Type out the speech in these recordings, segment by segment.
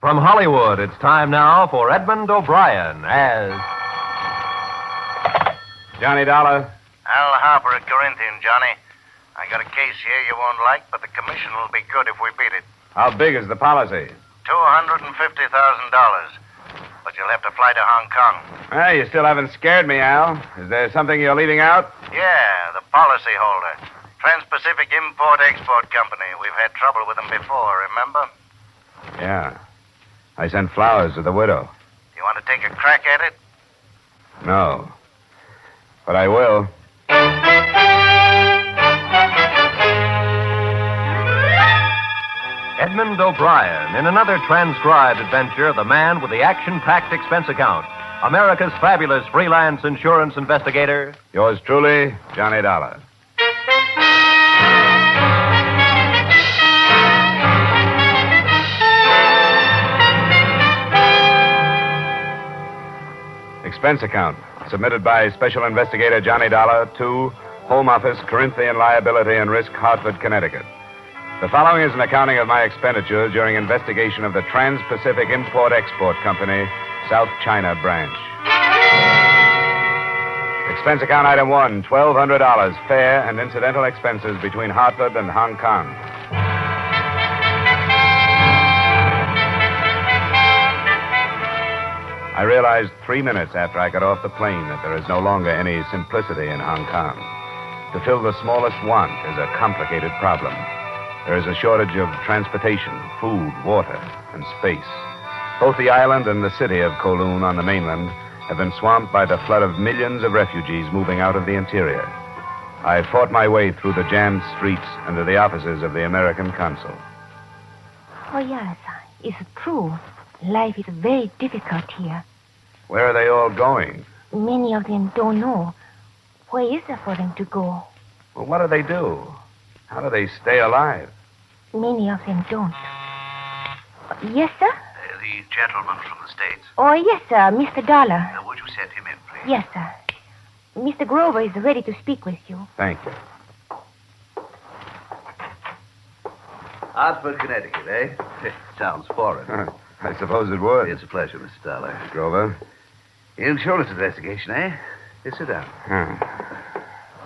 From Hollywood, it's time now for Edmond O'Brien as. Johnny Dollar. Al Harper at Corinthian, Johnny. I got a case here you won't like, but the commission will be good if we beat it. How big is the policy? $250,000. But you'll have to fly to Hong Kong. Well, you still haven't scared me, Al. Is there something you're leaving out? Yeah, the policy holder. Trans-Pacific Import-Export Company. We've had trouble with them before, remember? Yeah. I sent flowers to the widow. You want to take a crack at it? No. But I will. Edmond O'Brien in another transcribed adventure, of The Man with the Action Packed Expense Account. America's fabulous freelance insurance investigator. Yours truly, Johnny Dollar. Expense account submitted by Special Investigator Johnny Dollar to Home Office, Corinthian Liability and Risk, Hartford, Connecticut. The following is an accounting of my expenditures during investigation of the Trans Pacific Import Export Company, South China branch. Expense account item one $1,200, fare and incidental expenses between Hartford and Hong Kong. I realized three minutes after I got off the plane that there is no longer any simplicity in Hong Kong. To fill the smallest want is a complicated problem. There is a shortage of transportation, food, water, and space. Both the island and the city of Kowloon on the mainland have been swamped by the flood of millions of refugees moving out of the interior. I fought my way through the jammed streets and to the offices of the American consul. Oh, yes. Is it true. Life is very difficult here. Where are they all going? Many of them don't know. Where is there for them to go? Well, what do they do? How do they stay alive? Many of them don't. Yes, sir? Uh, the gentleman from the States. Oh, yes, sir. Mr. Dollar. Uh, would you send him in, please? Yes, sir. Mr. Grover is ready to speak with you. Thank you. Hartford, Connecticut, eh? Sounds foreign. I suppose it would. It's a pleasure, Mr. Dollar. Grover. Insurance investigation, eh? Yes, sit down. Hmm.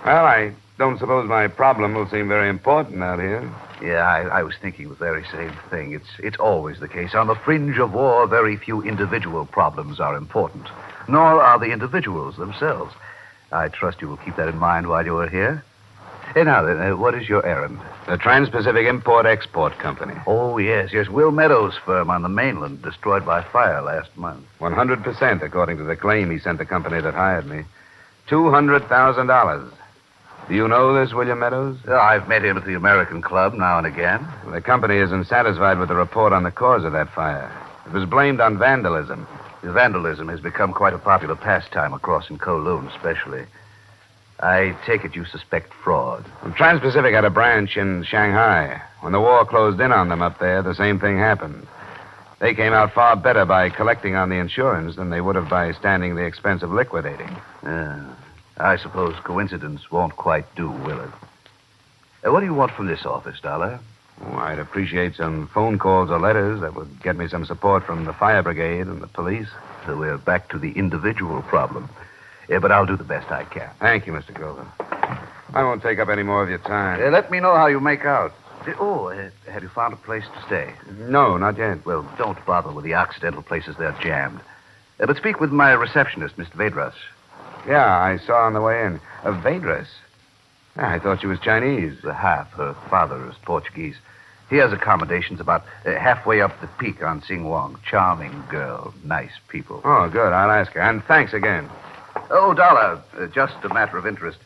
Well, I don't suppose my problem will seem very important out here. Yeah, I, I was thinking the very same thing. It's it's always the case. On the fringe of war, very few individual problems are important, nor are the individuals themselves. I trust you will keep that in mind while you are here. Hey, now then, uh, what is your errand? The Trans Pacific Import Export Company. Oh, yes, yes. Will Meadows' firm on the mainland, destroyed by fire last month. 100%, according to the claim he sent the company that hired me. $200,000. Do you know this, William Meadows? Uh, I've met him at the American Club now and again. The company isn't satisfied with the report on the cause of that fire. It was blamed on vandalism. Vandalism has become quite a popular pastime across in Kowloon, especially. I take it you suspect fraud. Well, Trans Pacific had a branch in Shanghai. When the war closed in on them up there, the same thing happened. They came out far better by collecting on the insurance than they would have by standing the expense of liquidating. Yeah. I suppose coincidence won't quite do, will it? Uh, what do you want from this office, Dollar? Oh, I'd appreciate some phone calls or letters that would get me some support from the fire brigade and the police. So we're back to the individual problem. Yeah, but I'll do the best I can. Thank you, Mr. Grover. I won't take up any more of your time. Uh, let me know how you make out. Uh, Oh, uh, have you found a place to stay? No, not yet. Well, don't bother with the Occidental places they're jammed. Uh, but speak with my receptionist, Mr. Vedras. Yeah, I saw on the way in. A Vedras. Ah, I thought she was Chinese. The half. Her father is Portuguese. He has accommodations about uh, halfway up the peak on Sing Wong. Charming girl. Nice people. Oh, good. I'll ask her. And thanks again. Oh, Dollar, uh, just a matter of interest.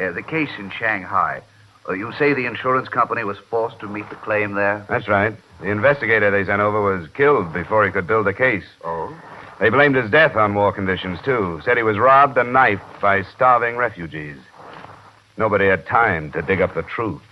Uh, the case in Shanghai. Uh, you say the insurance company was forced to meet the claim there? That's right. The investigator they sent over was killed before he could build a case. Oh? They blamed his death on war conditions, too. Said he was robbed and knifed by starving refugees. Nobody had time to dig up the truth.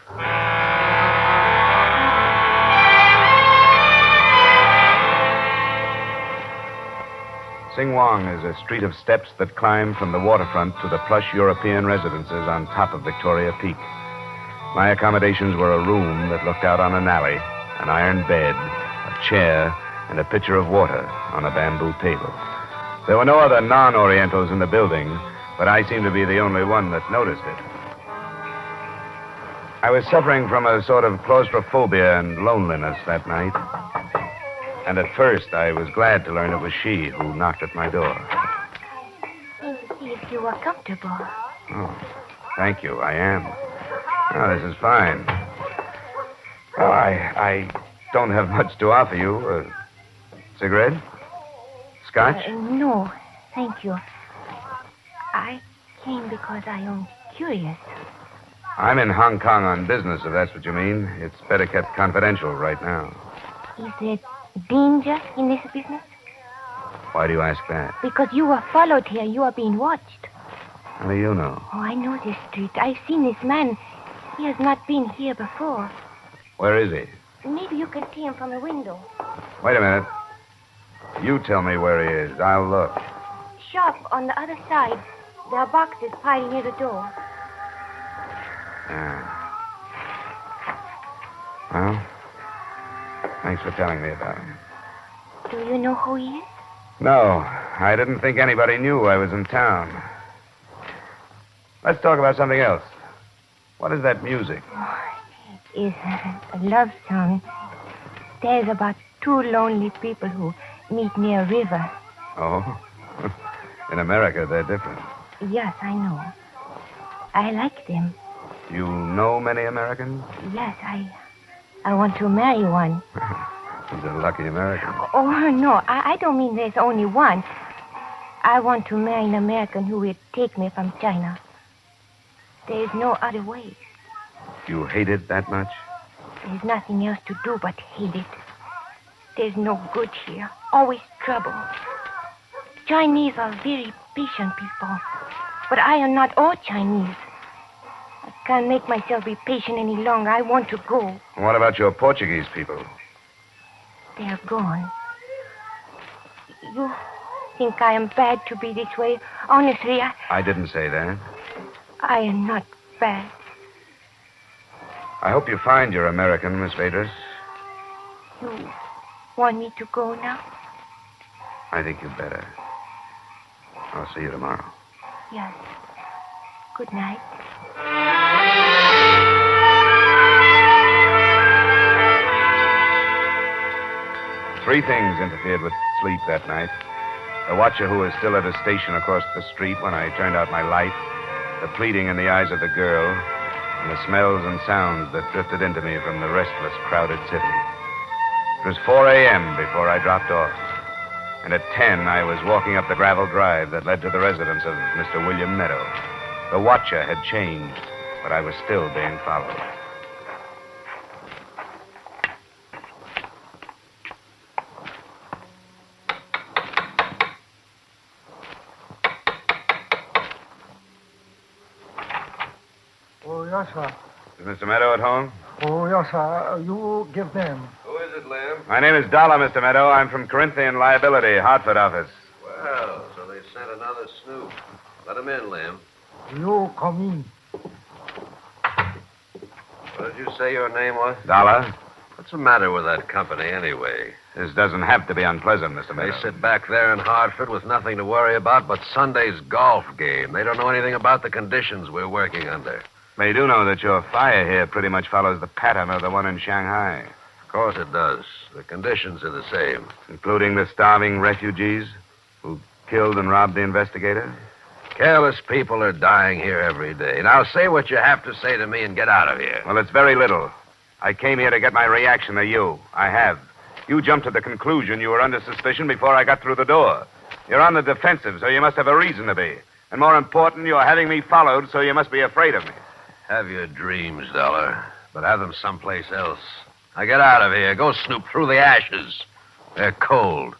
Sing Wong is a street of steps that climb from the waterfront to the plush European residences on top of Victoria Peak. My accommodations were a room that looked out on an alley, an iron bed, a chair, and a pitcher of water on a bamboo table. There were no other non Orientals in the building, but I seemed to be the only one that noticed it. I was suffering from a sort of claustrophobia and loneliness that night. And at first, I was glad to learn it was she who knocked at my door. Came to see if you are comfortable. Oh, thank you. I am. Oh, this is fine. Oh, I, I don't have much to offer you. Uh, cigarette? Scotch? Uh, no, thank you. I came because I am curious. I'm in Hong Kong on business, if that's what you mean. It's better kept confidential right now. Is there danger in this business? Why do you ask that? Because you were followed here. You are being watched. How do you know? Oh, I know this street. I've seen this man. He has not been here before. Where is he? Maybe you can see him from the window. Wait a minute. You tell me where he is. I'll look. Shop on the other side. There are boxes piled near the door. Yeah. Thanks for telling me about him. Do you know who he is? No, I didn't think anybody knew I was in town. Let's talk about something else. What is that music? Oh, it is a love song. There's about two lonely people who meet near a river. Oh, in America, they're different. Yes, I know. I like them. You know many Americans? Yes, I I want to marry one. He's a lucky American. Oh, no, I, I don't mean there's only one. I want to marry an American who will take me from China. There's no other way. You hate it that much? There's nothing else to do but hate it. There's no good here. Always trouble. Chinese are very patient people. But I am not all Chinese. I can't make myself be patient any longer. I want to go. What about your Portuguese people? They're gone. You think I am bad to be this way? Honestly, I, I didn't say that. I am not bad. I hope you find your American, Miss Vadris. You want me to go now? I think you'd better. I'll see you tomorrow. Yes. Good night. Three things interfered with sleep that night. The watcher who was still at a station across the street when I turned out my light, the pleading in the eyes of the girl, and the smells and sounds that drifted into me from the restless, crowded city. It was 4 a.m. before I dropped off. And at 10, I was walking up the gravel drive that led to the residence of Mr. William Meadow. The watcher had changed, but I was still being followed. Oh, yes, sir. Is Mr. Meadow at home? Oh, yes, sir. You give them. Who is it, Lim? My name is Dollar, Mr. Meadow. I'm from Corinthian Liability, Hartford office. Well, so they sent another snoop. Let him in, Lim. You come in. What did you say your name was? Dollar? What's the matter with that company, anyway? This doesn't have to be unpleasant, Mr. Meadow. They Meadow. sit back there in Hartford with nothing to worry about but Sunday's golf game. They don't know anything about the conditions we're working under. They do know that your fire here pretty much follows the pattern of the one in Shanghai, Of course it does. The conditions are the same. including the starving refugees who killed and robbed the investigator. Careless people are dying here every day. Now say what you have to say to me and get out of here. Well, it's very little. I came here to get my reaction to you. I have. You jumped to the conclusion you were under suspicion before I got through the door. You're on the defensive, so you must have a reason to be. And more important, you're having me followed, so you must be afraid of me. Have your dreams, Dollar, but have them someplace else. Now get out of here. Go snoop through the ashes. They're cold.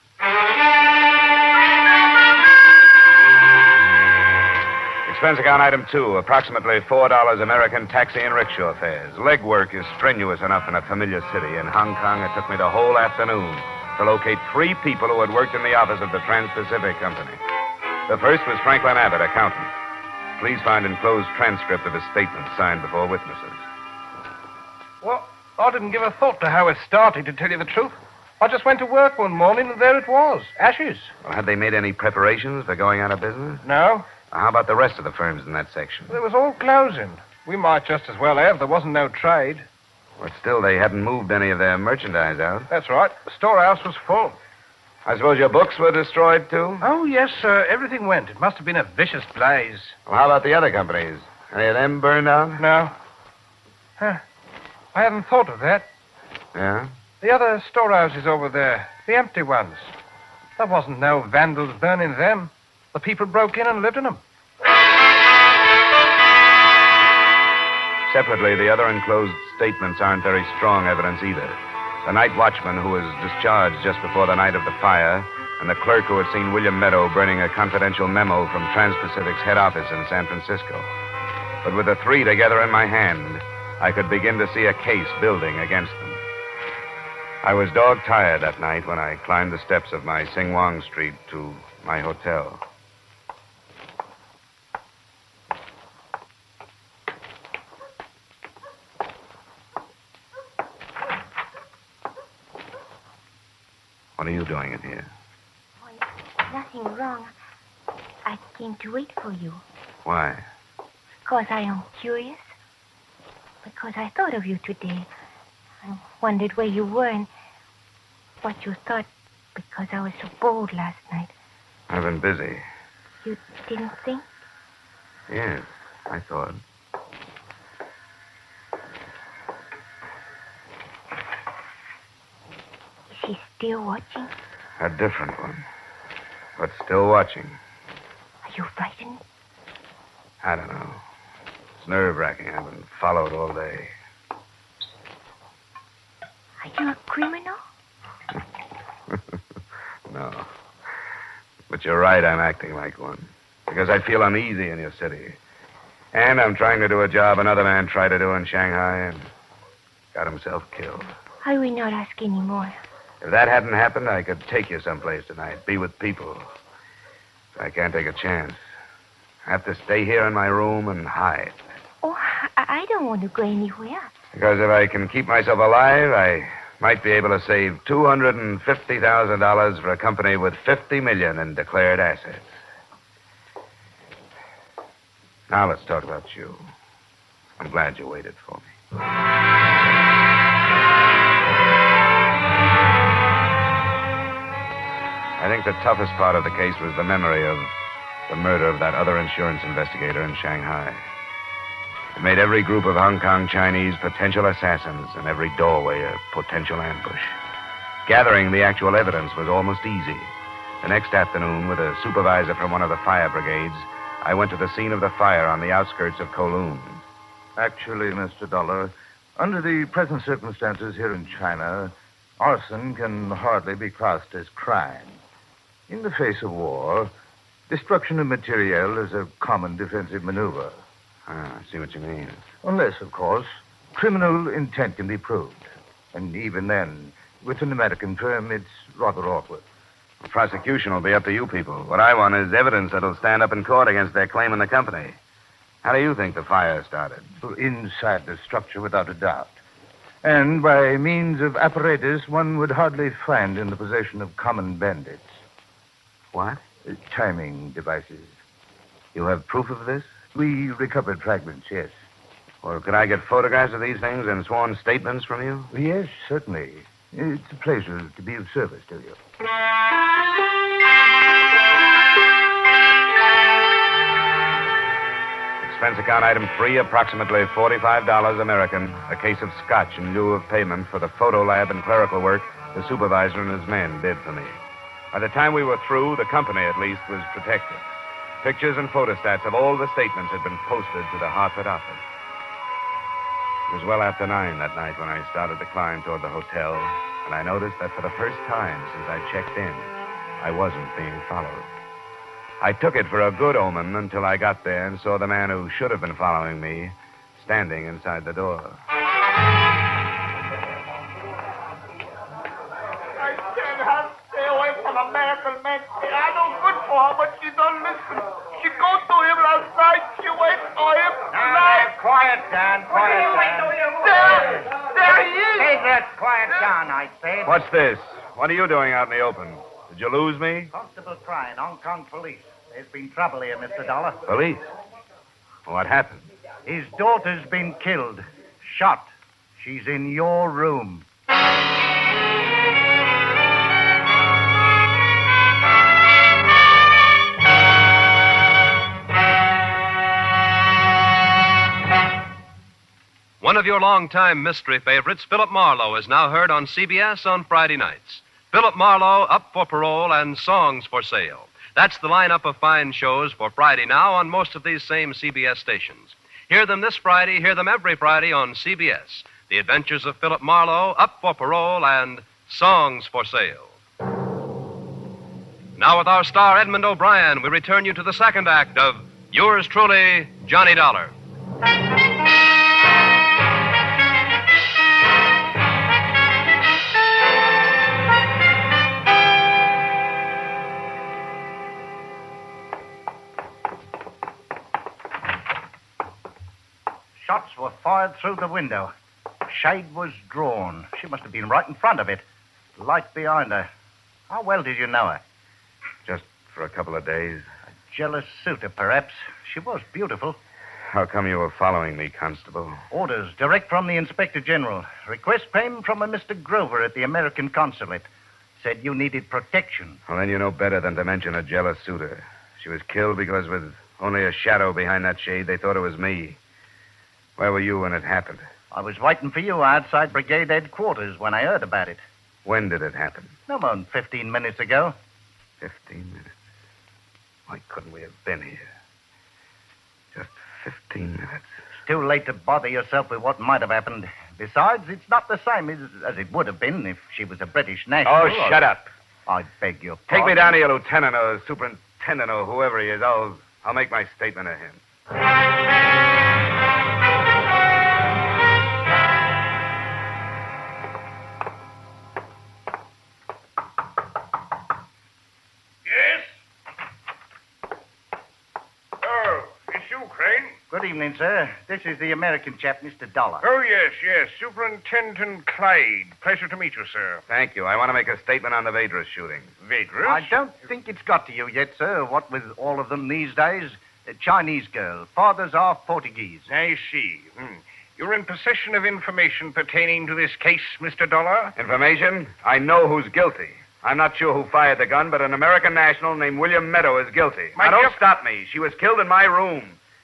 Expense account item two, approximately $4 American taxi and rickshaw fares. Legwork is strenuous enough in a familiar city. In Hong Kong, it took me the whole afternoon to locate three people who had worked in the office of the Trans Pacific Company. The first was Franklin Abbott, accountant. Please find enclosed transcript of his statement signed before witnesses. Well, I didn't give a thought to how it started, to tell you the truth. I just went to work one morning and there it was. Ashes. Well, had they made any preparations for going out of business? No, How about the rest of the firms in that section? they was all closing. We might just as well have. There wasn't no trade. But still, they hadn't moved any of their merchandise out. That's right. The storehouse was full. I suppose your books were destroyed, too? Oh, yes, sir. Everything went. It must have been a vicious blaze. Well, how about the other companies? Any of them burned out? No. Huh. I hadn't thought of that. Yeah? The other storehouses over there, the empty ones. There wasn't no vandals burning them. The people broke in and lived in them. Separately, the other enclosed statements aren't very strong evidence either. The night watchman who was discharged just before the night of the fire, and the clerk who had seen William Meadow burning a confidential memo from Trans Pacific's head office in San Francisco. But with the three together in my hand, I could begin to see a case building against them. I was dog tired that night when I climbed the steps of my Sing Wong Street to my hotel. What are you doing in here? Nothing wrong. I came to wait for you. Why? Because I am curious. Because I thought of you today. I wondered where you were and what you thought because I was so bold last night. I've been busy. You didn't think? Yes, I thought. Is he still watching? A different one. But still watching. Are you frightened? I don't know. It's nerve wracking. I've been followed all day. Are you a criminal? no. But you're right, I'm acting like one. Because I feel uneasy in your city. And I'm trying to do a job another man tried to do in Shanghai and got himself killed. I will not ask any more. If that hadn't happened, I could take you someplace tonight, be with people. I can't take a chance. I have to stay here in my room and hide. Oh, I, I don't want to go anywhere. Because if I can keep myself alive, I might be able to save $250,000 for a company with 50 million in declared assets. Now let's talk about you. I'm glad you waited for me. I think the toughest part of the case was the memory of the murder of that other insurance investigator in Shanghai. It made every group of Hong Kong Chinese potential assassins and every doorway a potential ambush. Gathering the actual evidence was almost easy. The next afternoon, with a supervisor from one of the fire brigades, I went to the scene of the fire on the outskirts of Kowloon. Actually, Mr. Dollar, under the present circumstances here in China, arson can hardly be classed as crime. In the face of war, destruction of materiel is a common defensive maneuver. Ah, I see what you mean. Unless, of course, criminal intent can be proved. And even then, with an American firm, it's rather awkward. The prosecution will be up to you people. What I want is evidence that'll stand up in court against their claim in the company. How do you think the fire started? Inside the structure, without a doubt. And by means of apparatus one would hardly find in the possession of common bandits. What? Uh, timing devices. You have proof of this? We recovered fragments, yes. Or could I get photographs of these things and sworn statements from you? Yes, certainly. It's a pleasure to be of service to you. Expense account item three, approximately $45 American. A case of scotch in lieu of payment for the photo lab and clerical work the supervisor and his men did for me. By the time we were through, the company at least was protected. Pictures and photostats of all the statements had been posted to the Hartford office. It was well after nine that night when I started to climb toward the hotel, and I noticed that for the first time since I checked in, I wasn't being followed. I took it for a good omen until I got there and saw the man who should have been following me standing inside the door. American men. I know good for her, but she don't listen. She go to him last night. She wait for him Now, tonight. quiet down, quiet There, there he is. Hey, that quiet down, I say. What's this? what are you doing out in the open? Did you lose me? Constable Crine, Hong Kong police. There's been trouble here, Mr. Dollar. Police. What happened? His daughter's been killed. Shot. She's in your room. One of your longtime mystery favorites, Philip Marlowe, is now heard on CBS on Friday nights. Philip Marlowe, Up for Parole, and Songs for Sale. That's the lineup of fine shows for Friday now on most of these same CBS stations. Hear them this Friday, hear them every Friday on CBS. The Adventures of Philip Marlowe, Up for Parole, and Songs for Sale. Now, with our star Edmond O'Brien, we return you to the second act of Yours Truly, Johnny Dollar. Fired through the window. Shade was drawn. She must have been right in front of it. Light behind her. How well did you know her? Just for a couple of days. A jealous suitor, perhaps. She was beautiful. How come you were following me, Constable? Orders direct from the Inspector General. Request came from a Mr. Grover at the American consulate. Said you needed protection. Well, then you know better than to mention a jealous suitor. She was killed because with only a shadow behind that shade, they thought it was me. Where were you when it happened? I was waiting for you outside brigade headquarters when I heard about it. When did it happen? No more than 15 minutes ago. Fifteen minutes. Why couldn't we have been here? Just fifteen minutes. It's too late to bother yourself with what might have happened. Besides, it's not the same as, as it would have been if she was a British national. Oh, or- shut up. I beg your pardon. Take me down to your lieutenant or superintendent or whoever he is. I'll I'll make my statement of him. Evening, sir. This is the American chap, Mr. Dollar. Oh, yes, yes. Superintendent Clyde. Pleasure to meet you, sir. Thank you. I want to make a statement on the Vadris shooting. Vadris? I don't think it's got to you yet, sir. What with all of them these days? A Chinese girl. Fathers are Portuguese. I see. Hmm. You're in possession of information pertaining to this case, Mr. Dollar? Information? I know who's guilty. I'm not sure who fired the gun, but an American national named William Meadow is guilty. My now, don't dear- stop me. She was killed in my room.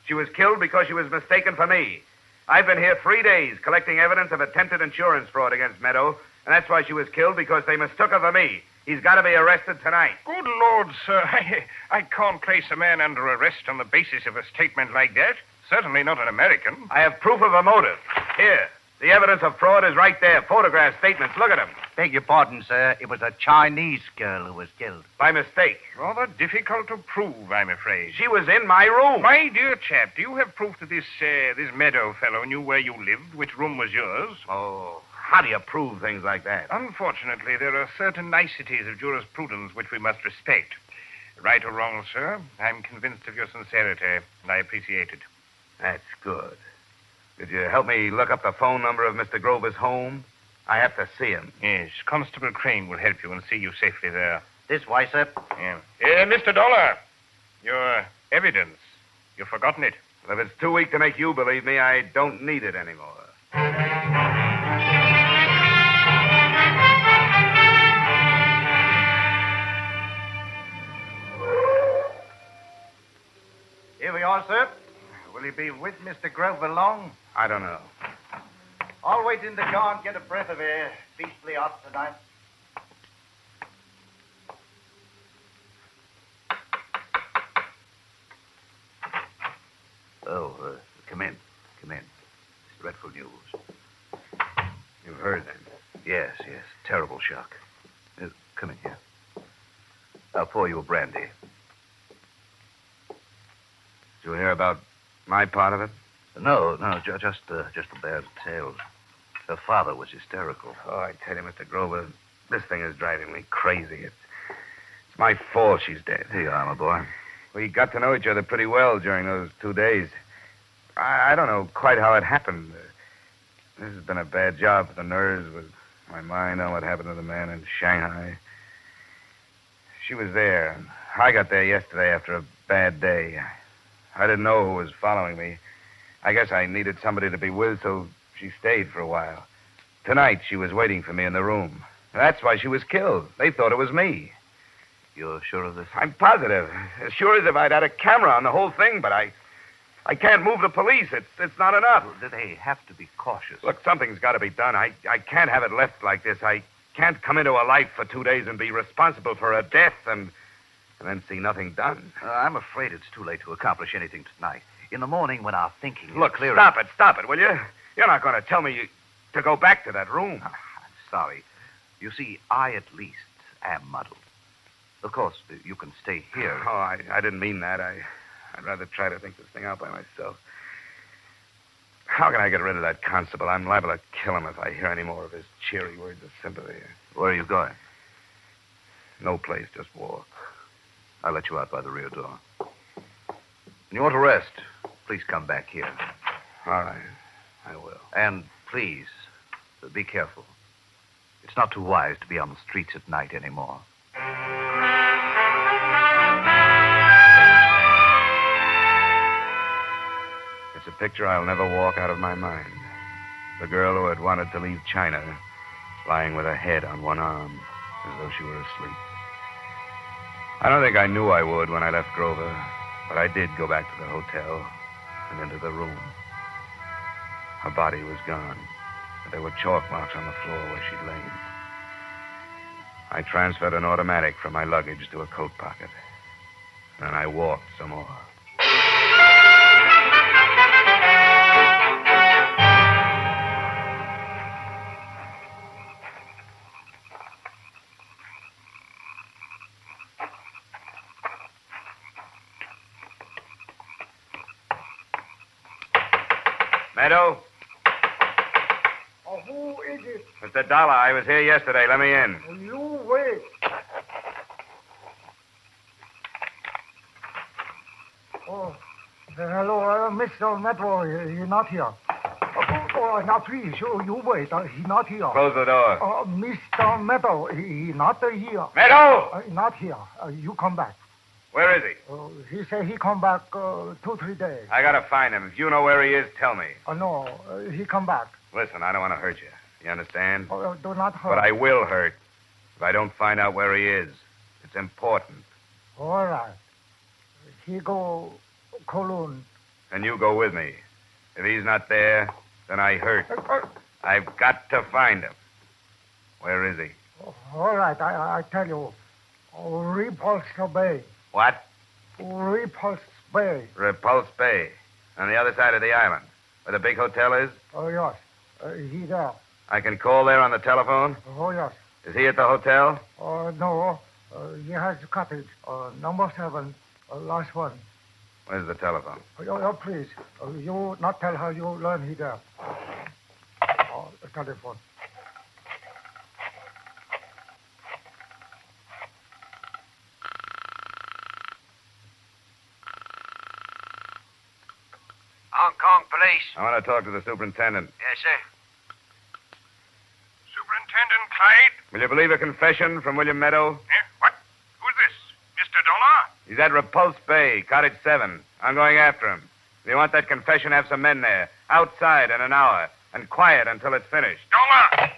She was killed because she was mistaken for me. I've been here three days collecting evidence of attempted insurance fraud against Meadow, and that's why she was killed because they mistook her for me. He's got to be arrested tonight. Good Lord, sir. I, I can't place a man under arrest on the basis of a statement like that. Certainly not an American. I have proof of a motive. Here. The evidence of fraud is right there. Photographs, statements. Look at them. Beg your pardon, sir. It was a Chinese girl who was killed. By mistake. Rather difficult to prove, I'm afraid. She was in my room. My dear chap, do you have proof that this uh, this Meadow fellow knew where you lived, which room was yours? Oh, how do you prove things like that? Unfortunately, there are certain niceties of jurisprudence which we must respect. Right or wrong, sir, I'm convinced of your sincerity, and I appreciate it. That's good. Could you help me look up the phone number of Mr. Grover's home? I have to see him. Yes, Constable Crane will help you and see you safely there. This way, sir. Yeah. Uh, Mr. Dollar, your evidence. You've forgotten it. Well, if it's too weak to make you believe me, I don't need it anymore. Here we are, sir. Will you be with Mr. Grover long? I don't know. I'll wait in the car and get a breath of air. Beastly hot tonight. Oh, uh, come in. Come in. It's dreadful news. You've heard then. Yes, yes. Terrible shock. Uh, come in here. I'll pour you a brandy. Did you hear about my part of it? No, no, ju- just uh, just the bad tales. Her father was hysterical. Oh, I tell you, Mr. Grover, this thing is driving me crazy. It's, it's my fault she's dead. Here you are, my boy. We got to know each other pretty well during those two days. I, I don't know quite how it happened. Uh, this has been a bad job for the nerves with my mind on what happened to the man in Shanghai. She was there. I got there yesterday after a bad day. I didn't know who was following me. I guess I needed somebody to be with, so she stayed for a while. Tonight, she was waiting for me in the room. That's why she was killed. They thought it was me. You're sure of this? I'm positive. As sure as if I'd had a camera on the whole thing, but I. I can't move the police. It's it's not enough. They have to be cautious. Look, something's got to be done. I, I can't have it left like this. I can't come into a life for two days and be responsible for a death and, and then see nothing done. Uh, I'm afraid it's too late to accomplish anything tonight. In the morning, when our thinking Look, is clearer... stop it, stop it, will you? You're not going to tell me you, to go back to that room. I'm sorry. You see, I at least am muddled. Of course, you can stay here. Oh, I, I didn't mean that. I, I'd rather try to think this thing out by myself. How can I get rid of that constable? I'm liable to kill him if I hear any more of his cheery words of sympathy. Where are you going? No place, just walk. I'll let you out by the rear door. When you want to rest, please come back here. All right, I will. And please, uh, be careful. It's not too wise to be on the streets at night anymore. It's a picture I'll never walk out of my mind. The girl who had wanted to leave China, lying with her head on one arm, as though she were asleep. I don't think I knew I would when I left Grover, but I did go back to the hotel and into the room. Her body was gone, but there were chalk marks on the floor where she'd lain. I transferred an automatic from my luggage to a coat pocket. And I walked some more. Mr. Dollar, I was here yesterday. Let me in. You wait. Oh, uh, hello, uh, Mr. Metro. He, he not here. Oh, oh, now please, you, you wait. Uh, he not here. Close the door. Uh, Mr. Meadow, he, he not uh, here. Meadow! Uh, not here. Uh, you come back. Where is he? Uh, he say he come back uh, two, three days. I gotta find him. If you know where he is, tell me. Uh, no, uh, he come back. Listen, I don't want to hurt you. You understand? Uh, do not hurt. But I will hurt if I don't find out where he is. It's important. All right. He go Kowloon. And you go with me. If he's not there, then I hurt. Uh, uh, I've got to find him. Where is he? all right, I, I tell you. Oh, Repulse Bay. What? Repulse Bay. Repulse Bay. On the other side of the island. Where the big hotel is? Oh, yes. Uh, he there. I can call there on the telephone. Oh, yes. Is he at the hotel? Uh, no. Uh, he has a cottage. Uh, number seven. Uh, last one. Where's the telephone? Oh, oh, please. Uh, you not tell her you learn he there. Oh, the telephone. Hong Kong police. I want to talk to the superintendent. Yes, sir. Superintendent Clyde? Will you believe a confession from William Meadow? Eh, what? Who's this? Mr. Dollar? He's at Repulse Bay, Cottage 7. I'm going after him. If you want that confession, have some men there. Outside in an hour. And quiet until it's finished. Dollar!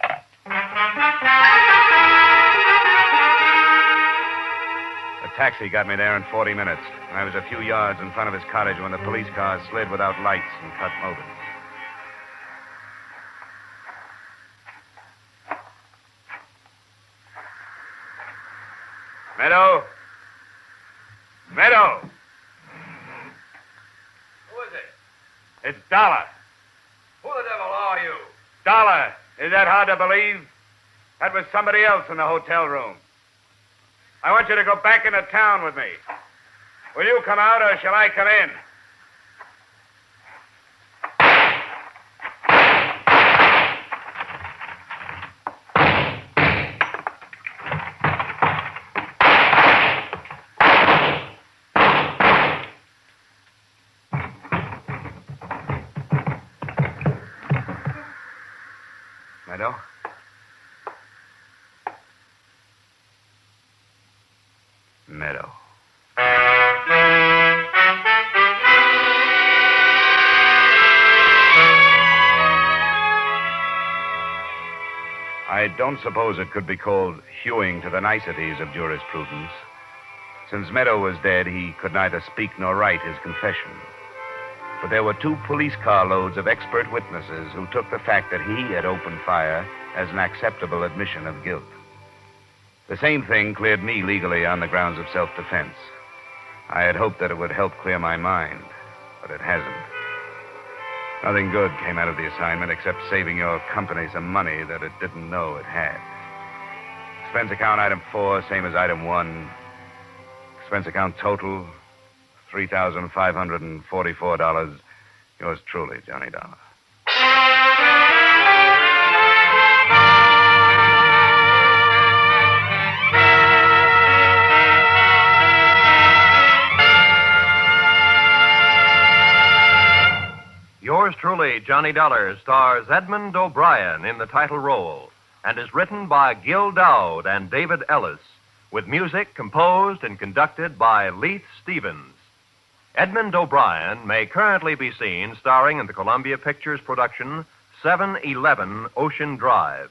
A taxi got me there in 40 minutes. I was a few yards in front of his cottage when the police car slid without lights and cut motors. Meadow? Meadow! Who is it? It's Dollar. Who the devil are you? Dollar. Is that hard to believe? That was somebody else in the hotel room. I want you to go back into town with me. Will you come out or shall I come in? Don't suppose it could be called hewing to the niceties of jurisprudence. Since Meadow was dead, he could neither speak nor write his confession. But there were two police car loads of expert witnesses who took the fact that he had opened fire as an acceptable admission of guilt. The same thing cleared me legally on the grounds of self defense. I had hoped that it would help clear my mind, but it hasn't. Nothing good came out of the assignment except saving your company some money that it didn't know it had. Expense account item four, same as item one. Expense account total, $3,544. Yours truly, Johnny Dollar. Truly, Johnny Dollar, stars Edmond O'Brien in the title role and is written by Gil Doud and David Ellis, with music composed and conducted by Leith Stevens. Edmond O'Brien may currently be seen starring in the Columbia Pictures production 711 Ocean Drive.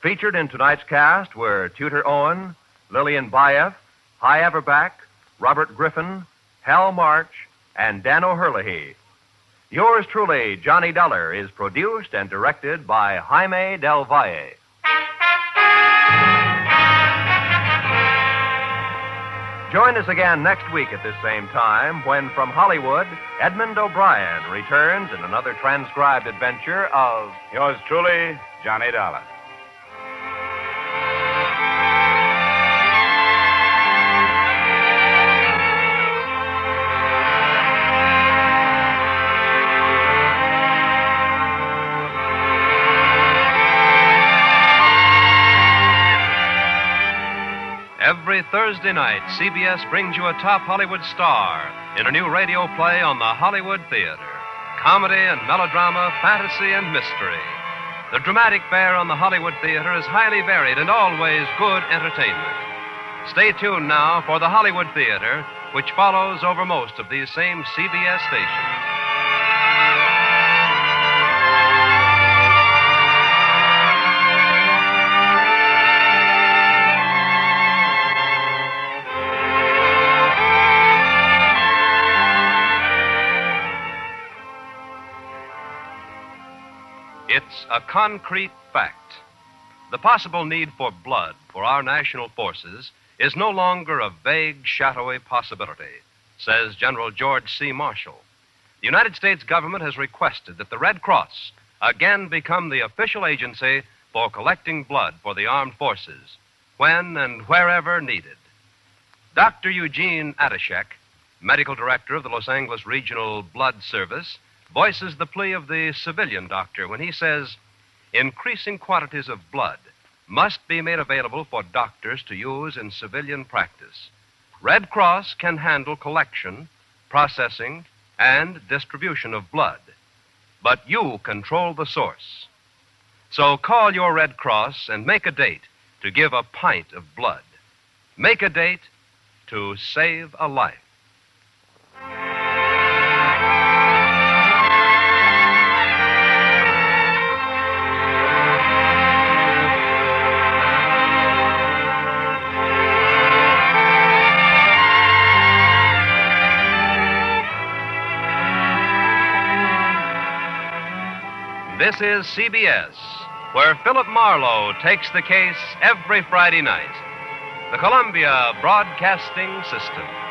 Featured in tonight's cast were Tudor Owen, Lillian Buyeff, Hy Averback, Robert Griffin, Hal March, and Dan O'Herlihy. Yours truly, Johnny Dollar, is produced and directed by Jaime Del Valle. Join us again next week at this same time when, from Hollywood, Edmond O'Brien returns in another transcribed adventure of Yours truly, Johnny Dollar. Every Thursday night, CBS brings you a top Hollywood star in a new radio play on the Hollywood Theater. Comedy and melodrama, fantasy and mystery. The dramatic fare on the Hollywood Theater is highly varied and always good entertainment. Stay tuned now for the Hollywood Theater, which follows over most of these same CBS stations. A concrete fact. The possible need for blood for our national forces is no longer a vague, shadowy possibility, says General George C. Marshall. The United States government has requested that the Red Cross again become the official agency for collecting blood for the armed forces when and wherever needed. Dr. Eugene Adashek, medical director of the Los Angeles Regional Blood Service, voices the plea of the civilian doctor when he says increasing quantities of blood must be made available for doctors to use in civilian practice. Red Cross can handle collection, processing, and distribution of blood, but you control the source. So call your Red Cross and make a date to give a pint of blood. Make a date to save a life. This is CBS, where Philip Marlowe takes the case every Friday night. The Columbia Broadcasting System.